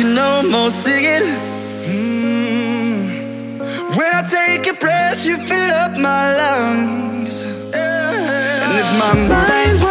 can almost sing it. Mm. When I take a breath, you fill up my lungs. Yeah. And if my mind